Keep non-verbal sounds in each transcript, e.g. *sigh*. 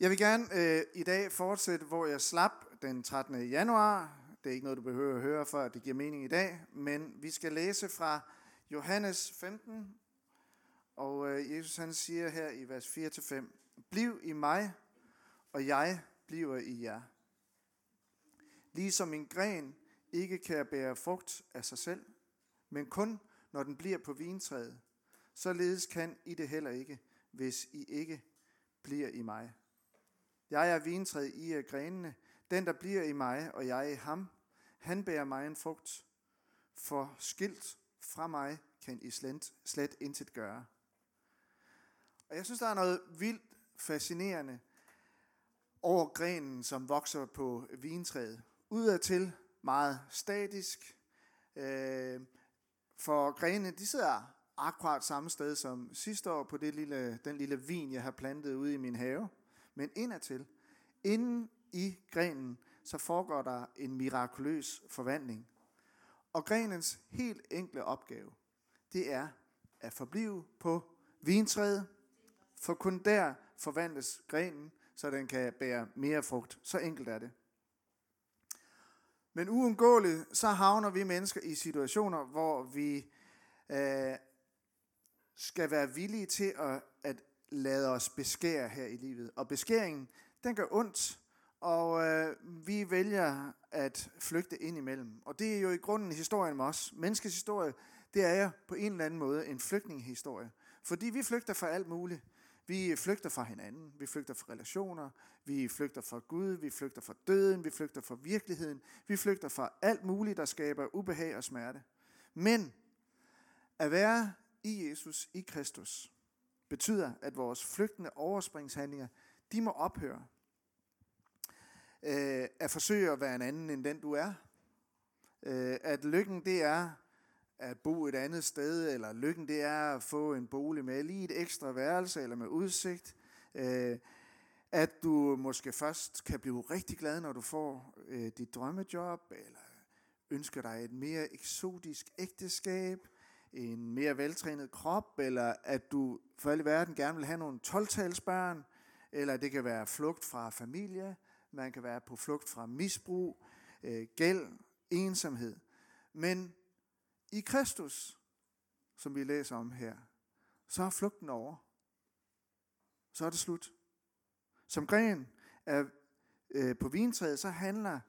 Jeg vil gerne øh, i dag fortsætte, hvor jeg slap den 13. januar. Det er ikke noget, du behøver at høre, for at det giver mening i dag. Men vi skal læse fra Johannes 15. Og øh, Jesus han siger her i vers 4-5. Bliv i mig, og jeg bliver i jer. Ligesom en gren ikke kan bære frugt af sig selv, men kun når den bliver på vintræet, således kan I det heller ikke, hvis I ikke bliver i mig. Jeg er vintræet, I er grenene. Den, der bliver i mig, og jeg i ham, han bærer mig en frugt. For skilt fra mig kan I slet, slet intet gøre. Og jeg synes, der er noget vildt fascinerende over grenen, som vokser på vintræet. Udadtil meget statisk. Øh, for grenene, de sidder akkurat samme sted som sidste år på det lille, den lille vin, jeg har plantet ude i min have. Men indadtil, inden i grenen, så foregår der en mirakuløs forvandling. Og grenens helt enkle opgave, det er at forblive på vintræet, for kun der forvandles grenen, så den kan bære mere frugt. Så enkelt er det. Men uundgåeligt, så havner vi mennesker i situationer, hvor vi øh, skal være villige til at, at lader os beskære her i livet. Og beskæringen, den gør ondt, og øh, vi vælger at flygte ind imellem. Og det er jo i grunden historien med os. Menneskets historie, det er jo på en eller anden måde en flygtningehistorie. Fordi vi flygter fra alt muligt. Vi flygter fra hinanden, vi flygter fra relationer, vi flygter fra Gud, vi flygter fra døden, vi flygter fra virkeligheden, vi flygter fra alt muligt, der skaber ubehag og smerte. Men at være i Jesus, i Kristus, betyder, at vores flygtende overspringshandlinger, de må ophøre. Øh, at forsøge at være en anden end den du er. Øh, at lykken det er at bo et andet sted, eller lykken det er at få en bolig med lige et ekstra værelse, eller med udsigt. Øh, at du måske først kan blive rigtig glad, når du får øh, dit drømmejob, eller ønsker dig et mere eksotisk ægteskab, en mere veltrænet krop, eller at du for alle verden gerne vil have nogle 12 eller det kan være flugt fra familie, man kan være på flugt fra misbrug, øh, gæld, ensomhed. Men i Kristus, som vi læser om her, så er flugten over. Så er det slut. Som gren er øh, på vintræet, så handler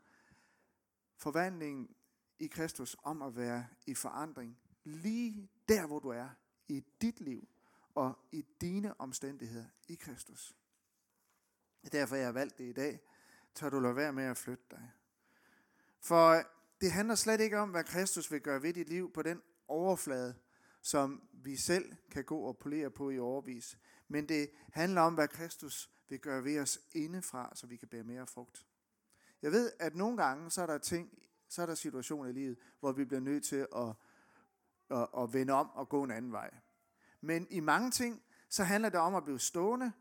forvandlingen i Kristus om at være i forandring. Lige der, hvor du er i dit liv og i dine omstændigheder i Kristus. Derfor jeg har valgt det i dag. Tør du lade være med at flytte dig. For det handler slet ikke om, hvad Kristus vil gøre ved dit liv på den overflade, som vi selv kan gå og polere på i overvis. Men det handler om, hvad Kristus vil gøre ved os indefra, så vi kan bære mere frugt. Jeg ved, at nogle gange, så er der ting, så er der situationer i livet, hvor vi bliver nødt til at, at, at vende om og gå en anden vej. Men i mange ting, så handler det om at blive stående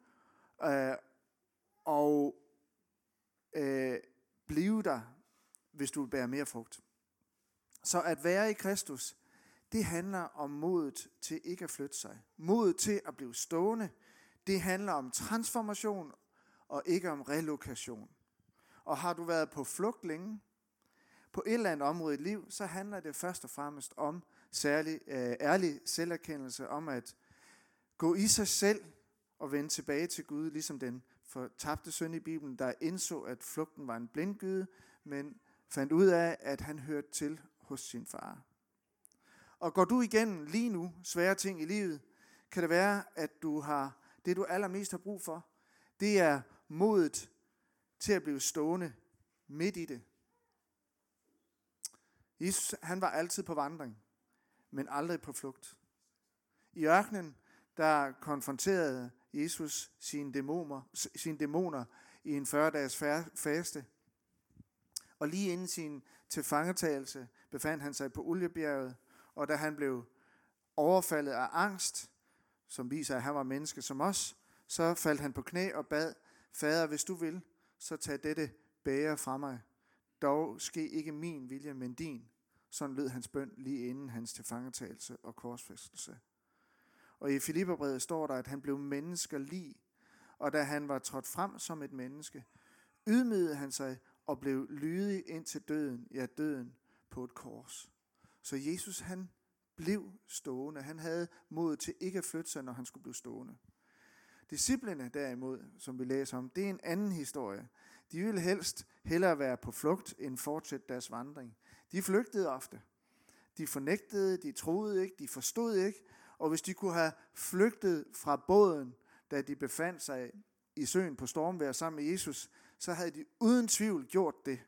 øh, og øh, blive der, hvis du vil bære mere frugt. Så at være i Kristus, det handler om modet til ikke at flytte sig. Modet til at blive stående. Det handler om transformation og ikke om relokation. Og har du været på flugt længe, på et eller andet område i liv, så handler det først og fremmest om særlig øh, ærlig selverkendelse, om at gå i sig selv og vende tilbage til Gud, ligesom den fortabte søn i Bibelen, der indså, at flugten var en blindgyde, men fandt ud af, at han hørte til hos sin far. Og går du igennem lige nu svære ting i livet, kan det være, at du har det, du allermest har brug for, det er modet til at blive stående midt i det. Jesus, han var altid på vandring, men aldrig på flugt. I ørkenen, der konfronterede Jesus sine dæmoner, sine dæmoner i en 40-dages faste. Og lige inden sin tilfangetagelse befandt han sig på Oliebjerget, og da han blev overfaldet af angst, som viser, at han var menneske som os, så faldt han på knæ og bad, Fader, hvis du vil, så tag dette bære fra mig. Dog ske ikke min vilje, men din. Sådan lød hans bøn lige inden hans tilfangetagelse og korsfæstelse. Og i Filipperbrevet står der, at han blev mennesker lig, og da han var trådt frem som et menneske, ydmygede han sig og blev lydig ind til døden, ja døden på et kors. Så Jesus han blev stående. Han havde mod til ikke at flytte sig, når han skulle blive stående. Disciplene derimod, som vi læser om, det er en anden historie. De ville helst hellere være på flugt, end fortsætte deres vandring. De flygtede ofte. De fornægtede, de troede ikke, de forstod ikke, og hvis de kunne have flygtet fra båden, da de befandt sig i søen på stormvejr sammen med Jesus, så havde de uden tvivl gjort det.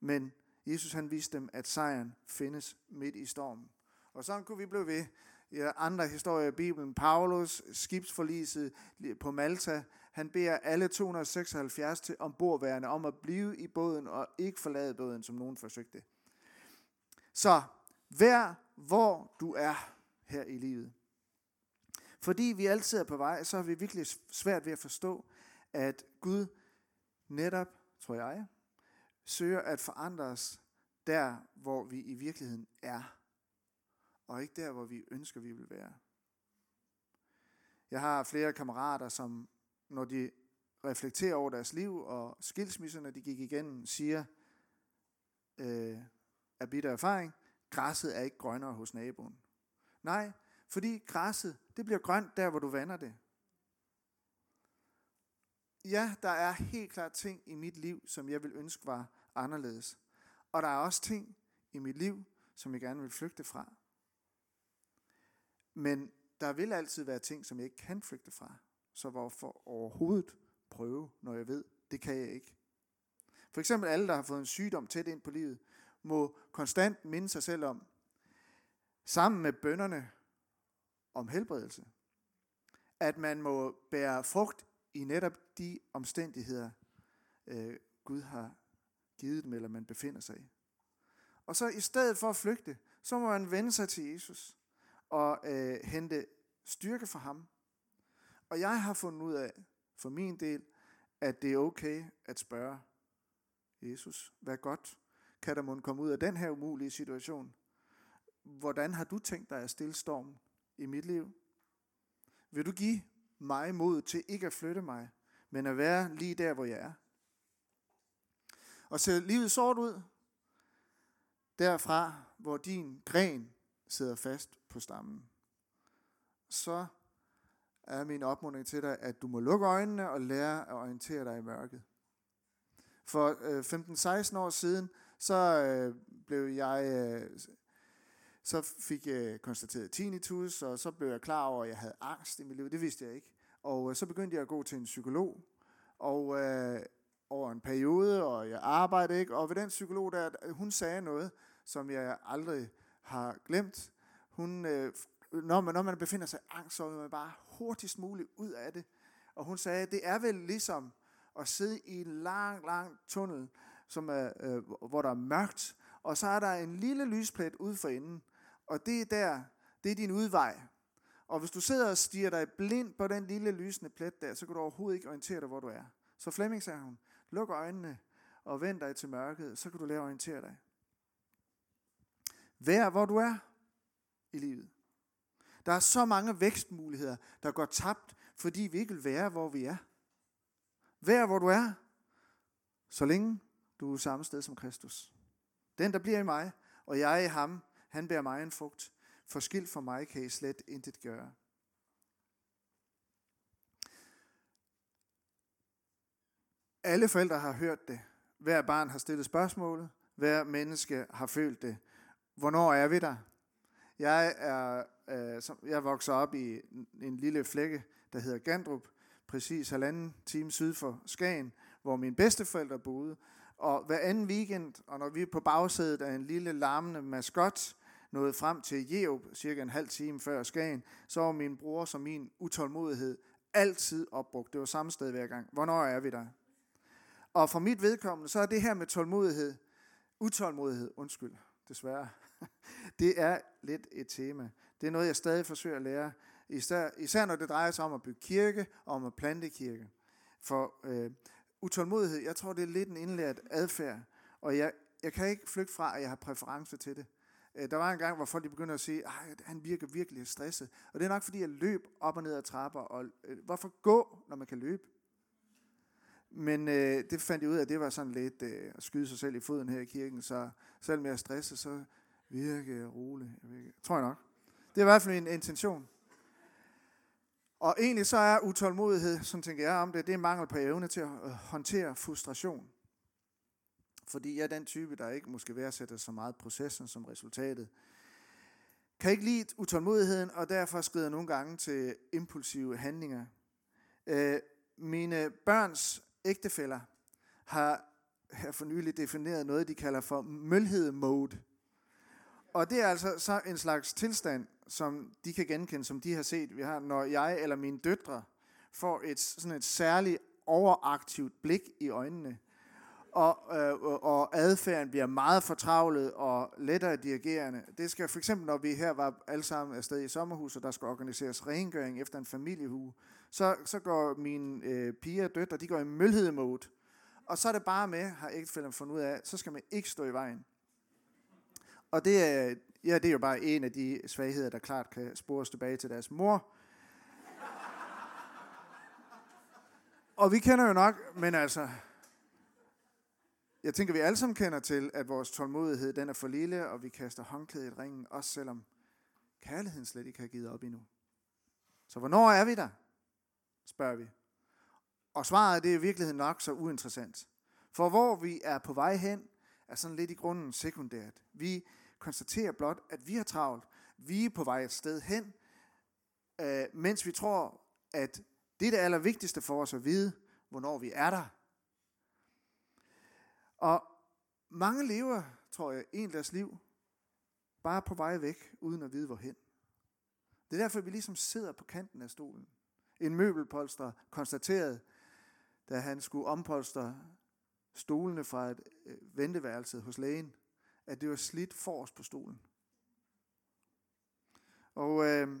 Men Jesus han viste dem, at sejren findes midt i stormen. Og sådan kunne vi blive ved. I andre historier i Bibelen, Paulus, skibsforliset på Malta, han beder alle 276 til ombordværende om at blive i båden og ikke forlade båden, som nogen forsøgte. Så vær hvor du er her i livet. Fordi vi altid er på vej, så har vi virkelig svært ved at forstå, at Gud netop, tror jeg, søger at forandre os der, hvor vi i virkeligheden er, og ikke der, hvor vi ønsker, vi vil være. Jeg har flere kammerater, som når de reflekterer over deres liv og skilsmisserne, de gik igennem, siger øh, af bitter erfaring, græsset er ikke grønnere hos naboen. Nej, fordi græsset, det bliver grønt der, hvor du vander det. Ja, der er helt klart ting i mit liv, som jeg vil ønske var anderledes. Og der er også ting i mit liv, som jeg gerne vil flygte fra. Men der vil altid være ting, som jeg ikke kan flygte fra. Så hvorfor overhovedet prøve, når jeg ved, det kan jeg ikke. For eksempel alle, der har fået en sygdom tæt ind på livet, må konstant minde sig selv om, sammen med bønderne om helbredelse, at man må bære frugt i netop de omstændigheder, øh, Gud har givet dem, eller man befinder sig i. Og så i stedet for at flygte, så må man vende sig til Jesus og øh, hente styrke fra ham. Og jeg har fundet ud af, for min del, at det er okay at spørge Jesus, hvad godt kan der måske komme ud af den her umulige situation? Hvordan har du tænkt dig at stille stormen i mit liv? Vil du give mig mod til ikke at flytte mig, men at være lige der, hvor jeg er? Og ser livet sort ud, derfra, hvor din gren sidder fast på stammen, så er min opmuntring til dig, at du må lukke øjnene og lære at orientere dig i mørket. For øh, 15-16 år siden, så øh, blev jeg, øh, så fik jeg konstateret tinnitus, og så blev jeg klar over, at jeg havde angst i mit liv. Det vidste jeg ikke. Og øh, så begyndte jeg at gå til en psykolog, og øh, over en periode, og jeg arbejdede ikke, og ved den psykolog der, hun sagde noget, som jeg aldrig har glemt. Hun, øh, når, man, når man befinder sig i angst, så vil man bare hurtigst muligt ud af det. Og hun sagde, det er vel ligesom at sidde i en lang, lang tunnel, som er, øh, hvor der er mørkt, og så er der en lille lysplet ude for enden, og det er der, det er din udvej. Og hvis du sidder og stiger dig blind på den lille lysende plet der, så kan du overhovedet ikke orientere dig, hvor du er. Så Flemming sagde hun, luk øjnene og vend dig til mørket, så kan du lære at orientere dig. Vær hvor du er i livet. Der er så mange vækstmuligheder, der går tabt, fordi vi ikke vil være, hvor vi er. Vær hvor du er, så længe du er samme sted som Kristus. Den, der bliver i mig, og jeg i ham, han bærer mig en frugt. For skilt for mig kan I slet intet gøre. Alle forældre har hørt det. Hver barn har stillet spørgsmålet. Hver menneske har følt det. Hvornår er vi der? Jeg er, øh, jeg vokser op i en lille flække, der hedder Gandrup, præcis halvanden time syd for Skagen, hvor mine bedsteforældre boede. Og hver anden weekend, og når vi er på bagsædet af en lille larmende maskot, nåede frem til Jeop, cirka en halv time før Skagen, så var min bror som min utålmodighed altid opbrugt. Det var samme sted hver gang. Hvornår er vi der? Og for mit vedkommende, så er det her med tålmodighed, utålmodighed, undskyld, desværre, *laughs* det er lidt et tema. Det er noget, jeg stadig forsøger at lære, især, især når det drejer sig om at bygge kirke og om at plante kirke. For øh, utålmodighed, jeg tror, det er lidt en indlært adfærd, og jeg, jeg kan ikke flygte fra, at jeg har præference til det. Øh, der var en gang, hvor folk de begyndte at sige, at han virker virkelig stresset. Og det er nok fordi, jeg løb op og ned ad trapper. Og, øh, hvorfor gå, når man kan løbe? Men øh, det fandt jeg ud af, at det var sådan lidt øh, at skyde sig selv i foden her i kirken. Så selvom jeg er stresset, så Virke rolig. Jeg tror jeg nok. Det er i hvert fald en intention. Og egentlig så er utålmodighed, sådan tænker jeg om det, det er mangel på evne til at øh, håndtere frustration. Fordi jeg er den type, der ikke måske værdsætter så meget processen som resultatet. Kan ikke lide utålmodigheden, og derfor skrider nogle gange til impulsive handlinger. Øh, mine børns ægtefæller har her for nylig defineret noget, de kalder for mølhed mode. Og det er altså så en slags tilstand, som de kan genkende, som de har set, vi har, når jeg eller mine døtre får et sådan et særligt overaktivt blik i øjnene, og, øh, og adfærden bliver meget fortravlet og lettere dirigerende. Det skal for eksempel, når vi her var alle sammen afsted i sommerhus, og der skal organiseres rengøring efter en familiehue, så, så går mine øh, piger og døtre, de går i mølhedemode. Og så er det bare med, har ægtefælden fundet ud af, så skal man ikke stå i vejen. Og det er, ja, det er jo bare en af de svagheder, der klart kan spores tilbage til deres mor. Og vi kender jo nok, men altså, jeg tænker, vi alle sammen kender til, at vores tålmodighed den er for lille, og vi kaster håndklædet i ringen, også selvom kærligheden slet ikke har givet op endnu. Så hvornår er vi der? spørger vi. Og svaret det er i virkeligheden nok så uinteressant. For hvor vi er på vej hen, er sådan lidt i grunden sekundært. Vi konstaterer blot, at vi har travlt. Vi er på vej et sted hen, øh, mens vi tror, at det er det allervigtigste for os at vide, hvornår vi er der. Og mange lever, tror jeg, en deres liv, bare på vej væk, uden at vide hvorhen. Det er derfor, vi ligesom sidder på kanten af stolen. En møbelpolster konstaterede, da han skulle ompolstre stolene fra et øh, venteværelse hos lægen, at det var slidt forrest på stolen. Og øh,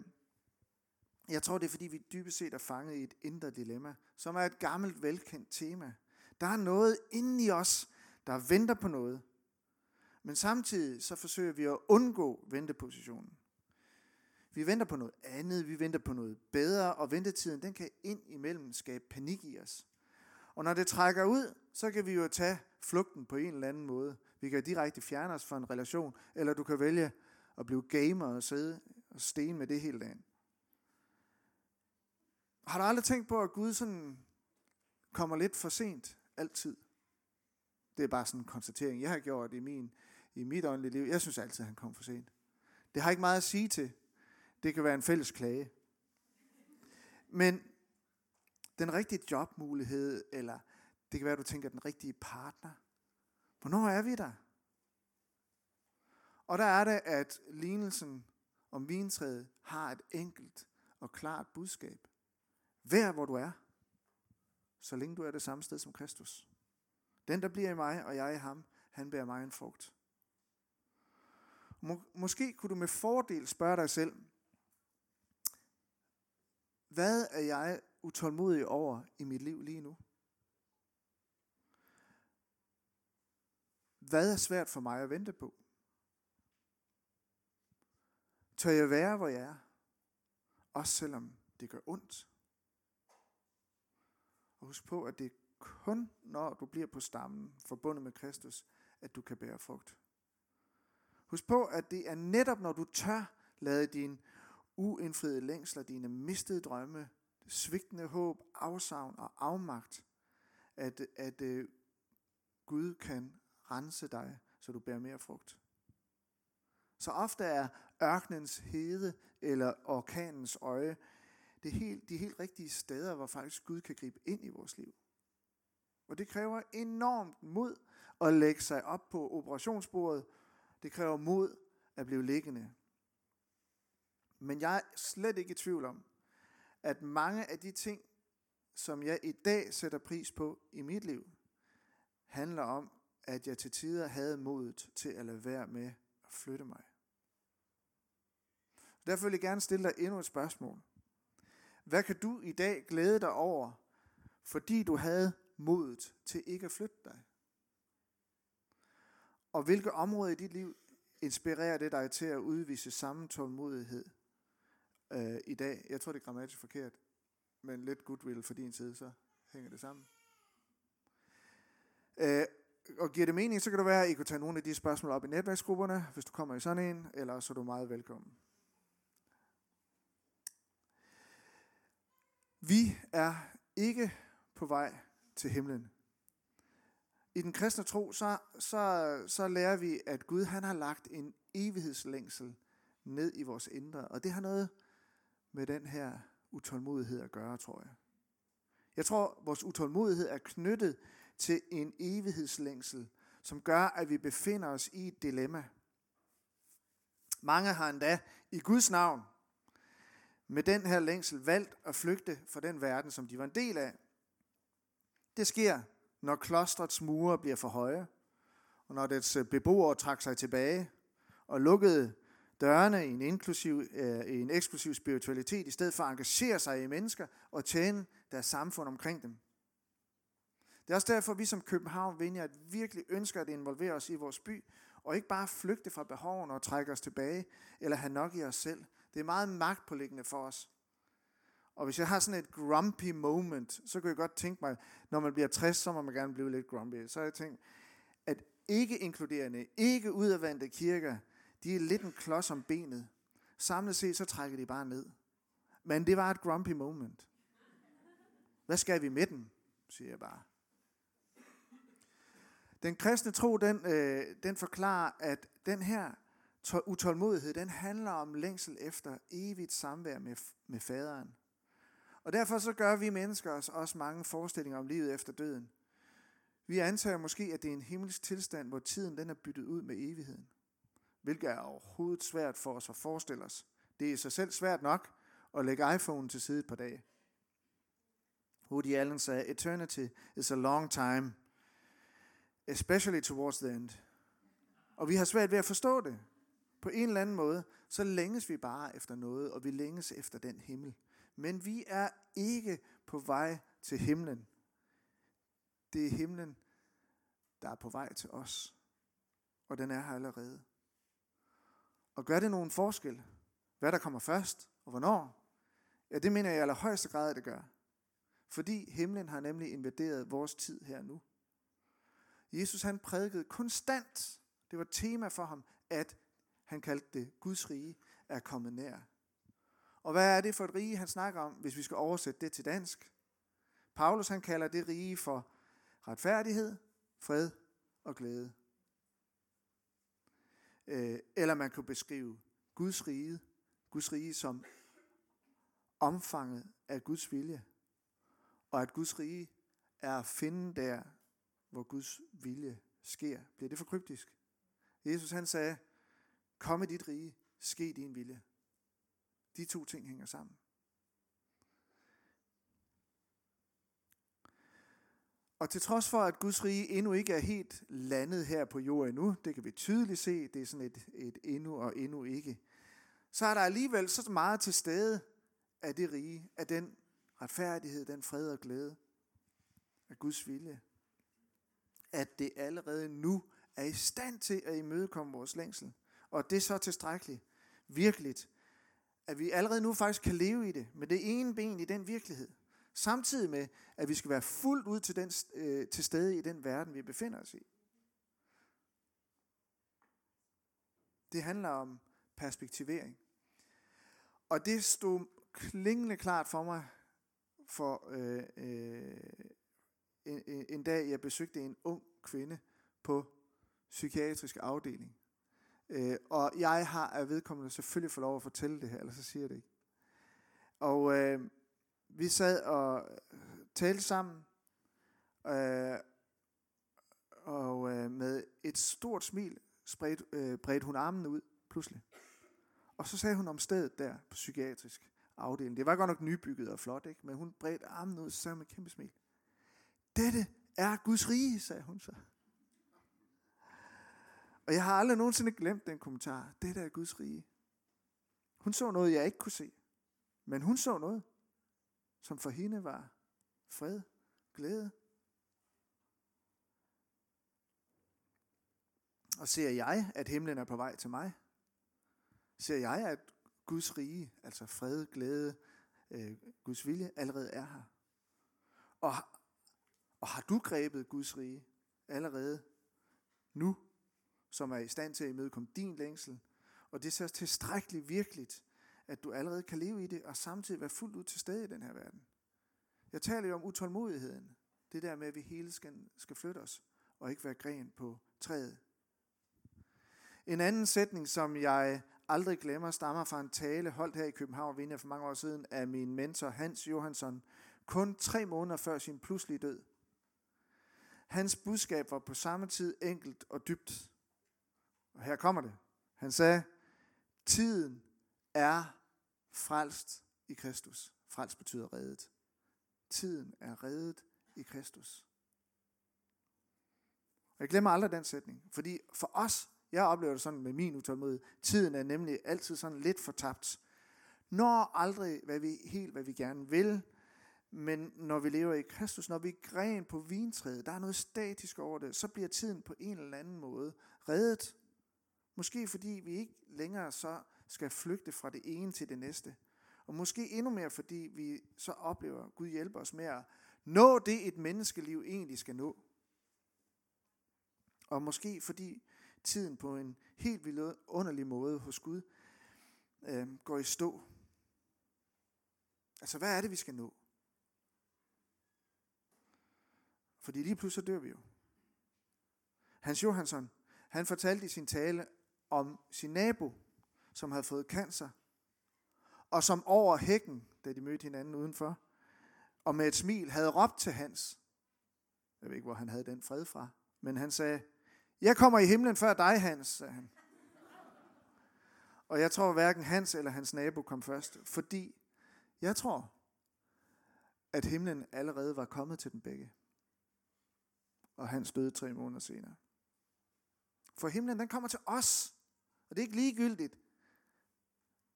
jeg tror, det er fordi, vi dybest set er fanget i et indre dilemma, som er et gammelt, velkendt tema. Der er noget inde i os, der venter på noget. Men samtidig så forsøger vi at undgå ventepositionen. Vi venter på noget andet, vi venter på noget bedre, og ventetiden den kan ind imellem skabe panik i os. Og når det trækker ud, så kan vi jo tage flugten på en eller anden måde. Vi kan direkte fjerne os fra en relation, eller du kan vælge at blive gamer og sidde og sten med det hele dagen. Har du aldrig tænkt på, at Gud sådan kommer lidt for sent altid? Det er bare sådan en konstatering, jeg har gjort i, min, i mit åndelige liv. Jeg synes altid, at han kom for sent. Det har ikke meget at sige til. Det kan være en fælles klage. Men den rigtige jobmulighed, eller det kan være, at du tænker den rigtige partner. Hvornår er vi der? Og der er det, at lignelsen om vintræet har et enkelt og klart budskab. Vær hvor du er, så længe du er det samme sted som Kristus. Den, der bliver i mig, og jeg i ham, han bærer mig en frugt. Må, måske kunne du med fordel spørge dig selv, hvad er jeg utålmodig over i mit liv lige nu? Hvad er svært for mig at vente på? Tør jeg være, hvor jeg er? Også selvom det gør ondt. Og husk på, at det er kun når du bliver på stammen, forbundet med Kristus, at du kan bære frugt. Husk på, at det er netop når du tør lade din uindfriede længsler, dine mistede drømme, svigtende håb, afsavn og afmagt, at, at uh, Gud kan rense dig, så du bærer mere frugt. Så ofte er ørkenens hede eller orkanens øje det helt, de helt rigtige steder, hvor faktisk Gud kan gribe ind i vores liv. Og det kræver enormt mod at lægge sig op på operationsbordet. Det kræver mod at blive liggende. Men jeg er slet ikke i tvivl om, at mange af de ting, som jeg i dag sætter pris på i mit liv, handler om, at jeg til tider havde modet til at lade være med at flytte mig. Derfor vil jeg gerne stille dig endnu et spørgsmål. Hvad kan du i dag glæde dig over, fordi du havde modet til ikke at flytte dig? Og hvilke områder i dit liv inspirerer det dig til at udvise samme tålmodighed øh, i dag? Jeg tror, det er grammatisk forkert, men lidt goodwill for din side, så hænger det sammen. Øh, og giver det mening, så kan det være, at I kunne tage nogle af de spørgsmål op i netværksgrupperne, hvis du kommer i sådan en, eller så er du meget velkommen. Vi er ikke på vej til himlen. I den kristne tro, så, så, så lærer vi, at Gud han har lagt en evighedslængsel ned i vores indre. Og det har noget med den her utålmodighed at gøre, tror jeg. Jeg tror, vores utålmodighed er knyttet til en evighedslængsel, som gør, at vi befinder os i et dilemma. Mange har endda i Guds navn med den her længsel valgt at flygte fra den verden, som de var en del af. Det sker, når klostrets mure bliver for høje, og når dets beboere trækker sig tilbage og lukkede dørene i en, inklusiv, øh, en eksklusiv spiritualitet, i stedet for at engagere sig i mennesker og tjene deres samfund omkring dem. Det er også derfor, at vi som København Vineyard virkelig ønsker at involvere os i vores by, og ikke bare flygte fra behovene og trække os tilbage, eller have nok i os selv. Det er meget magtpåliggende for os. Og hvis jeg har sådan et grumpy moment, så kan jeg godt tænke mig, når man bliver 60, så må man gerne blive lidt grumpy. Så har jeg tænkt, at ikke inkluderende, ikke udadvendte kirker, de er lidt en klods om benet. Samlet set, så trækker de bare ned. Men det var et grumpy moment. Hvad skal vi med den, siger jeg bare. Den kristne tro, den, øh, den forklarer, at den her utålmodighed, den handler om længsel efter evigt samvær med, med faderen. Og derfor så gør vi mennesker os også mange forestillinger om livet efter døden. Vi antager måske, at det er en himmelsk tilstand, hvor tiden den er byttet ud med evigheden. Hvilket er overhovedet svært for os at forestille os. Det er i sig selv svært nok at lægge iPhone til side et par dage. Woody Allen sagde, Eternity is a long time, especially towards the end. Og vi har svært ved at forstå det. På en eller anden måde, så længes vi bare efter noget, og vi længes efter den himmel. Men vi er ikke på vej til himlen. Det er himlen, der er på vej til os. Og den er her allerede. Og gør det nogen forskel, hvad der kommer først, og hvornår? Ja, det mener jeg i allerhøjeste grad, at det gør. Fordi himlen har nemlig invaderet vores tid her nu. Jesus han prædikede konstant, det var et tema for ham, at han kaldte det Guds rige er kommet nær. Og hvad er det for et rige, han snakker om, hvis vi skal oversætte det til dansk? Paulus han kalder det rige for retfærdighed, fred og glæde. Øh, eller man kunne beskrive Guds rige, Guds rige som omfanget af Guds vilje. Og at Guds rige er at finde der, hvor Guds vilje sker. Bliver det for kryptisk? Jesus han sagde, kom i dit rige, ske din vilje. De to ting hænger sammen. Og til trods for, at Guds rige endnu ikke er helt landet her på jorden endnu, det kan vi tydeligt se, det er sådan et, et endnu og endnu ikke, så er der alligevel så meget til stede af det rige, af den retfærdighed, den fred og glæde, af Guds vilje, at det allerede nu er i stand til at imødekomme vores længsel. Og det er så tilstrækkeligt, virkeligt, at vi allerede nu faktisk kan leve i det, med det ene ben i den virkelighed. Samtidig med, at vi skal være fuldt ud til, den, øh, til stede i den verden, vi befinder os i. Det handler om perspektivering. Og det stod klingende klart for mig for øh, øh, en, en dag, jeg besøgte en ung kvinde på psykiatrisk afdeling. Øh, og jeg har af vedkommende selvfølgelig fået lov at fortælle det her, ellers så siger jeg det ikke. Og øh, vi sad og øh, talte sammen, øh, og øh, med et stort smil spredte, øh, bredte hun armen ud pludselig. Og så sagde hun om stedet der på psykiatrisk afdeling. Det var godt nok nybygget og flot, ikke? men hun bredte armen ud, og så sagde med et kæmpe smil. Dette er Guds rige, sagde hun så. Og jeg har aldrig nogensinde glemt den kommentar. Dette er Guds rige. Hun så noget, jeg ikke kunne se. Men hun så noget, som for hende var fred, glæde. Og ser jeg, at himlen er på vej til mig? Ser jeg, at Guds rige, altså fred, glæde, øh, Guds vilje, allerede er her? Og, og har du grebet Guds rige allerede nu, som er i stand til at imødekomme din længsel? Og det ser tilstrækkeligt virkeligt, at du allerede kan leve i det, og samtidig være fuldt ud til stede i den her verden. Jeg taler jo om utålmodigheden. Det der med, at vi hele skal, skal flytte os, og ikke være gren på træet. En anden sætning, som jeg aldrig glemmer, stammer fra en tale holdt her i København Vinde for mange år siden af min mentor Hans Johansson, kun tre måneder før sin pludselige død. Hans budskab var på samme tid enkelt og dybt. Og her kommer det. Han sagde, tiden er frelst i Kristus. Frelst betyder reddet. Tiden er reddet i Kristus. Og jeg glemmer aldrig den sætning, fordi for os, jeg oplever det sådan med min utålmodighed, tiden er nemlig altid sådan lidt fortabt. Når aldrig hvad vi, helt, hvad vi gerne vil, men når vi lever i Kristus, når vi er gren på vintræet, der er noget statisk over det, så bliver tiden på en eller anden måde reddet. Måske fordi vi ikke længere så skal flygte fra det ene til det næste. Og måske endnu mere, fordi vi så oplever, at Gud hjælper os med at nå det, et menneskeliv egentlig skal nå. Og måske fordi tiden på en helt vildt underlig måde hos Gud øh, går i stå. Altså, hvad er det, vi skal nå? Fordi lige pludselig dør vi jo. Hans Johansson, han fortalte i sin tale om sin nabo, som havde fået cancer, og som over hækken, da de mødte hinanden udenfor, og med et smil havde råbt til Hans. Jeg ved ikke, hvor han havde den fred fra, men han sagde, jeg kommer i himlen før dig, Hans, sagde han. Og jeg tror hverken Hans eller hans nabo kom først, fordi jeg tror, at himlen allerede var kommet til den begge. Og Hans døde tre måneder senere. For himlen, den kommer til os. Og det er ikke ligegyldigt,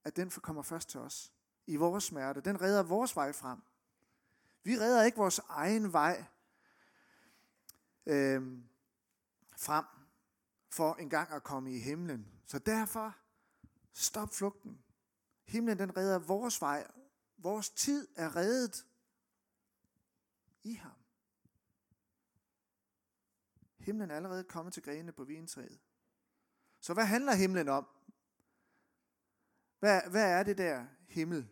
at den kommer først til os. I vores smerte. Den redder vores vej frem. Vi redder ikke vores egen vej øh, frem for engang at komme i himlen. Så derfor, stop flugten. Himlen den redder vores vej. Vores tid er reddet i ham. Himlen er allerede kommet til grenene på vintræet. Så hvad handler himlen om? Hvad, hvad er det der himmel?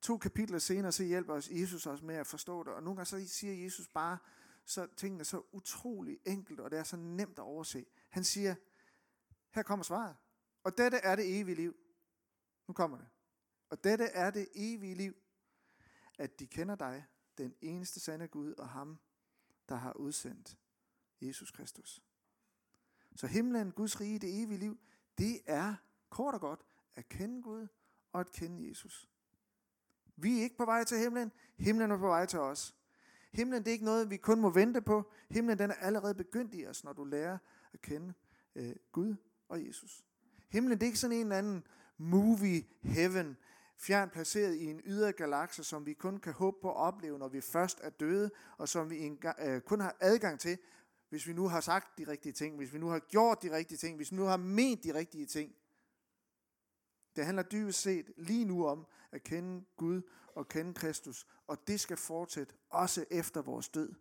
To kapitler senere, så hjælper os Jesus også med at forstå det. Og nogle gange så siger Jesus bare, så tingene er så utrolig enkelt, og det er så nemt at overse. Han siger, her kommer svaret. Og dette er det evige liv. Nu kommer det. Og dette er det evige liv, at de kender dig, den eneste sande Gud, og ham, der har udsendt Jesus Kristus. Så himlen, Guds rige, det evige liv, det er kort og godt at kende Gud og at kende Jesus. Vi er ikke på vej til himlen, himlen er på vej til os. Himlen det er ikke noget, vi kun må vente på. Himlen den er allerede begyndt i os, når du lærer at kende øh, Gud og Jesus. Himlen det er ikke sådan en eller anden movie heaven, fjern placeret i en ydre galakse, som vi kun kan håbe på at opleve, når vi først er døde, og som vi en, øh, kun har adgang til, hvis vi nu har sagt de rigtige ting, hvis vi nu har gjort de rigtige ting, hvis vi nu har ment de rigtige ting. Det handler dybest set lige nu om at kende Gud og kende Kristus, og det skal fortsætte også efter vores død.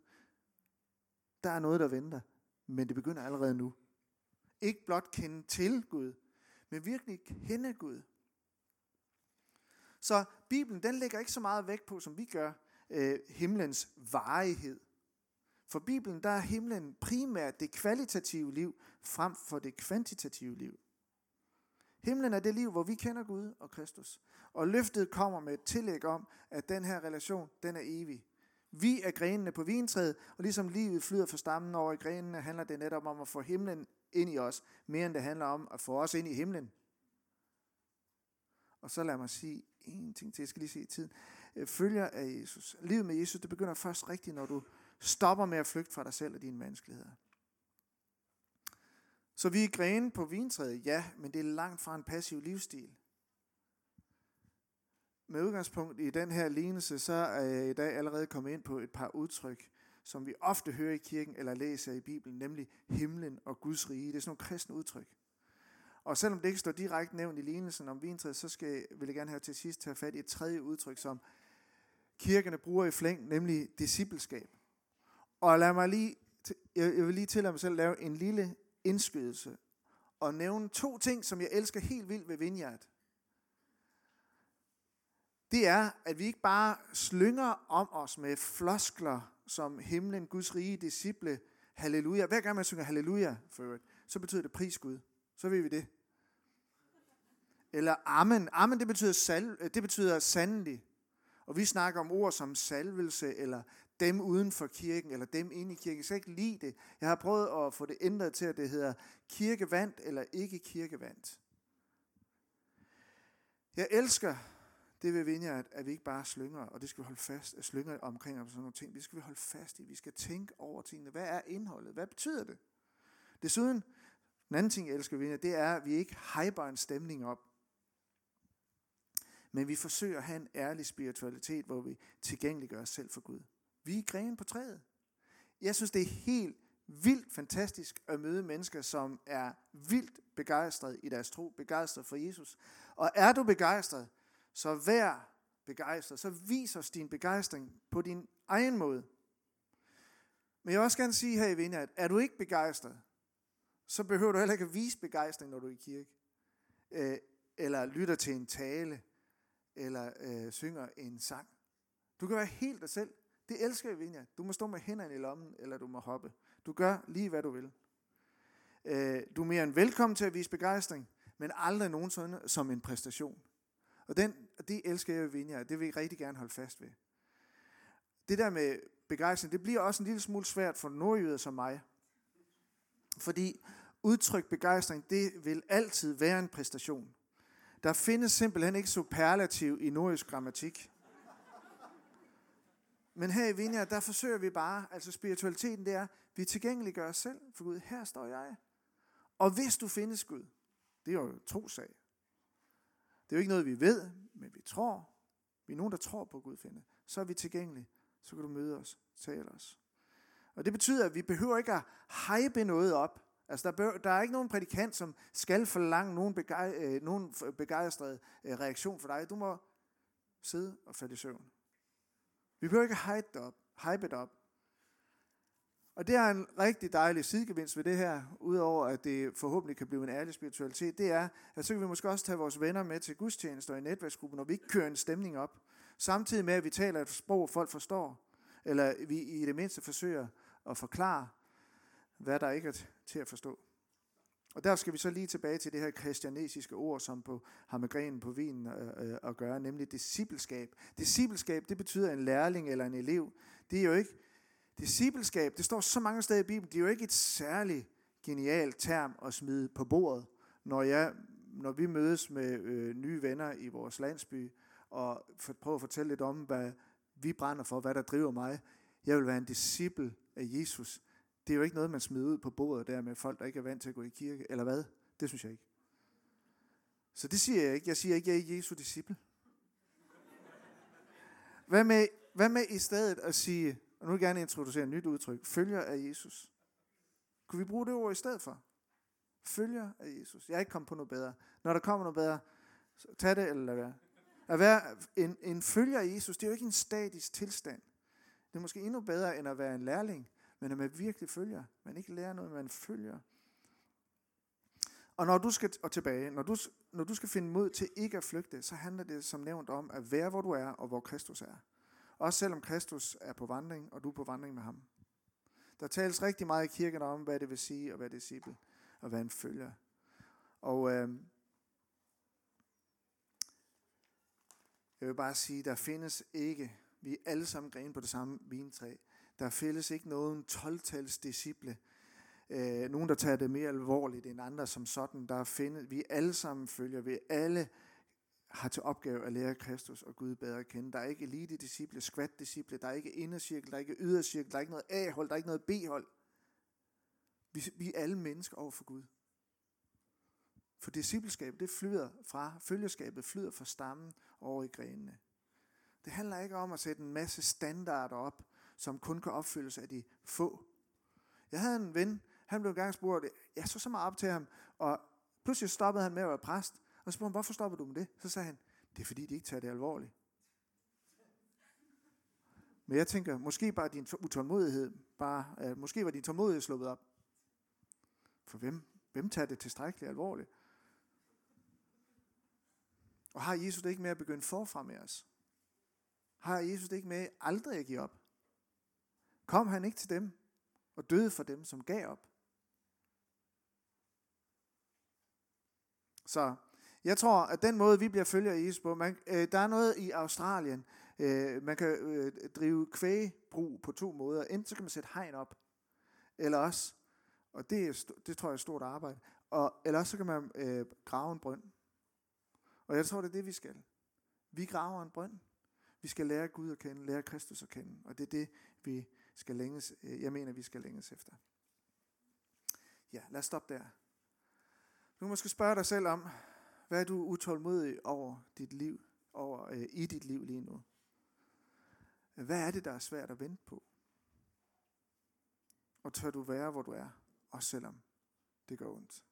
Der er noget, der venter, men det begynder allerede nu. Ikke blot kende til Gud, men virkelig kende Gud. Så Bibelen den lægger ikke så meget vægt på, som vi gør, øh, himlens varighed. For Bibelen der er himlen primært det kvalitative liv, frem for det kvantitative liv. Himlen er det liv, hvor vi kender Gud og Kristus. Og løftet kommer med et tillæg om, at den her relation, den er evig. Vi er grenene på vintræet, og ligesom livet flyder fra stammen over i grenene, handler det netop om at få himlen ind i os, mere end det handler om at få os ind i himlen. Og så lad mig sige en ting til, jeg skal lige se i tiden. Øh, følger af Jesus. Livet med Jesus, det begynder først rigtigt, når du stopper med at flygte fra dig selv og dine vanskeligheder. Så vi er grene på vintræet, ja, men det er langt fra en passiv livsstil. Med udgangspunkt i den her lignelse, så er jeg i dag allerede kommet ind på et par udtryk, som vi ofte hører i kirken eller læser i Bibelen, nemlig himlen og Guds rige. Det er sådan nogle kristne udtryk. Og selvom det ikke står direkte nævnt i lignelsen om vintræet, så skal, vil jeg gerne her til sidst tage fat i et tredje udtryk, som kirkerne bruger i flæng, nemlig discipleskab. Og lad mig lige, jeg vil lige tillade mig selv at lave en lille indskydelse og nævne to ting, som jeg elsker helt vildt ved Vineyard. Det er, at vi ikke bare slynger om os med floskler som himlen, Guds rige, disciple, halleluja. Hver gang man synger halleluja, for så betyder det pris Gud. Så ved vi det. Eller amen. Amen, det betyder, sal, det betyder sandelig. Og vi snakker om ord som salvelse, eller dem uden for kirken, eller dem inde i kirken. Jeg skal ikke lide det. Jeg har prøvet at få det ændret til, at det hedder kirkevandt eller ikke kirkevandt. Jeg elsker det ved Vineyard, at vi ikke bare slynger, og det skal vi holde fast, at slynger omkring om sådan nogle ting. Det skal vi holde fast i. Vi skal tænke over tingene. Hvad er indholdet? Hvad betyder det? Desuden, en anden ting, jeg elsker ved det er, at vi ikke hyper en stemning op. Men vi forsøger at have en ærlig spiritualitet, hvor vi tilgængeliggør os selv for Gud. Vi er grenen på træet. Jeg synes, det er helt vildt fantastisk at møde mennesker, som er vildt begejstret i deres tro, begejstret for Jesus. Og er du begejstret, så vær begejstret. Så vis os din begejstring på din egen måde. Men jeg vil også gerne sige her i Vinde, at er du ikke begejstret, så behøver du heller ikke at vise begejstring, når du er i kirke. Øh, eller lytter til en tale, eller øh, synger en sang. Du kan være helt dig selv. Det elsker jeg, Vinja. Du må stå med hænderne i lommen, eller du må hoppe. Du gør lige, hvad du vil. Øh, du er mere end velkommen til at vise begejstring, men aldrig nogensinde som en præstation. Og den, det elsker jeg, Vinja, det vil jeg rigtig gerne holde fast ved. Det der med begejstring, det bliver også en lille smule svært for nordjyder som mig. Fordi udtryk begejstring, det vil altid være en præstation. Der findes simpelthen ikke superlativ i nordisk grammatik. Men her i Vinja, der forsøger vi bare, altså spiritualiteten det er, vi tilgængeliggør os selv for Gud. Her står jeg. Og hvis du findes Gud, det er jo to sag. Det er jo ikke noget, vi ved, men vi tror. Vi er nogen, der tror på, Gud finde. Så er vi tilgængelige. Så kan du møde os, tale os. Og det betyder, at vi behøver ikke at hype noget op. Altså, der, bør, der er ikke nogen prædikant, som skal forlange nogen, begej, øh, nogen begejstret øh, reaktion for dig. Du må sidde og falde i søvn. Vi behøver ikke hype det op. Hype det op. Og det er en rigtig dejlig sidegevinst ved det her, udover at det forhåbentlig kan blive en ærlig spiritualitet, det er, at så kan vi måske også tage vores venner med til gudstjenester i netværksgruppen, når vi ikke kører en stemning op. Samtidig med, at vi taler et sprog, folk forstår, eller vi i det mindste forsøger at forklare, hvad der ikke er til at forstå. Og der skal vi så lige tilbage til det her kristianesiske ord, som på, har med grenen på vinen øh, øh, at gøre, nemlig discipleskab. Discipleskab, det betyder en lærling eller en elev. Det er jo ikke, discipleskab, det står så mange steder i Bibelen, det er jo ikke et særligt genialt term at smide på bordet, når, jeg, når vi mødes med øh, nye venner i vores landsby, og for, prøver at fortælle lidt om, hvad vi brænder for, hvad der driver mig. Jeg vil være en disciple af Jesus. Det er jo ikke noget, man smider ud på bordet der med folk, der ikke er vant til at gå i kirke, eller hvad? Det synes jeg ikke. Så det siger jeg ikke. Jeg siger ikke, at jeg er Jesu disciple. Hvad med, hvad med i stedet at sige, og nu vil jeg gerne introducere et nyt udtryk, følger af Jesus. Kunne vi bruge det ord i stedet for? Følger af Jesus. Jeg er ikke kommet på noget bedre. Når der kommer noget bedre, så tag det eller lad være. At være en, en følger af Jesus, det er jo ikke en statisk tilstand. Det er måske endnu bedre, end at være en lærling men at man virkelig følger. Man ikke lærer noget, man følger. Og når du skal og tilbage, når du, når du skal finde mod til ikke at flygte, så handler det som nævnt om at være, hvor du er, og hvor Kristus er. Også selvom Kristus er på vandring, og du er på vandring med ham. Der tales rigtig meget i kirken om, hvad det vil sige at være disciple, og være en følger. Og øh, jeg vil bare sige, der findes ikke, vi er alle sammen grene på det samme vintræ. Der fælles ikke nogen 12-tals disciple. Øh, nogen, der tager det mere alvorligt end andre som sådan. Der findes, vi alle sammen følger, vi alle har til opgave at lære Kristus og Gud bedre at kende. Der er ikke elite-disciple, skvat-disciple, der er ikke indercirkel, der er ikke ydercirkel, der er ikke noget A-hold, der er ikke noget B-hold. Vi, vi er alle mennesker over for Gud. For discipleskabet, det flyder fra, følgeskabet flyder fra stammen over i grenene. Det handler ikke om at sætte en masse standarder op, som kun kan opfyldes af de få. Jeg havde en ven, han blev engang spurgt, jeg så så meget op til ham, og pludselig stoppede han med at være præst, og så spurgte han, hvorfor stopper du med det? Så sagde han, det er fordi, de ikke tager det alvorligt. Men jeg tænker, måske bare din utålmodighed, bare, øh, måske var din tålmodighed sluppet op. For hvem, hvem tager det tilstrækkeligt alvorligt? Og har Jesus det ikke med at begynde forfra med os? Har Jesus det ikke med aldrig at give op? Kom han ikke til dem og døde for dem, som gav op? Så jeg tror, at den måde, vi bliver følger af Jesus på, man, øh, der er noget i Australien, øh, man kan øh, drive kvægbrug på to måder. Enten så kan man sætte hegn op, eller også, og det, er, det tror jeg er et stort arbejde, og, eller også så kan man øh, grave en brønd. Og jeg tror, det er det, vi skal. Vi graver en brønd. Vi skal lære Gud at kende, lære Kristus at kende. Og det er det, vi skal længes, øh, jeg mener, vi skal længes efter. Ja, lad os stoppe der. Du måske spørge dig selv om, hvad er du utålmodig over dit liv, over øh, i dit liv lige nu? Hvad er det, der er svært at vente på? Og tør du være, hvor du er, også selvom det gør ondt?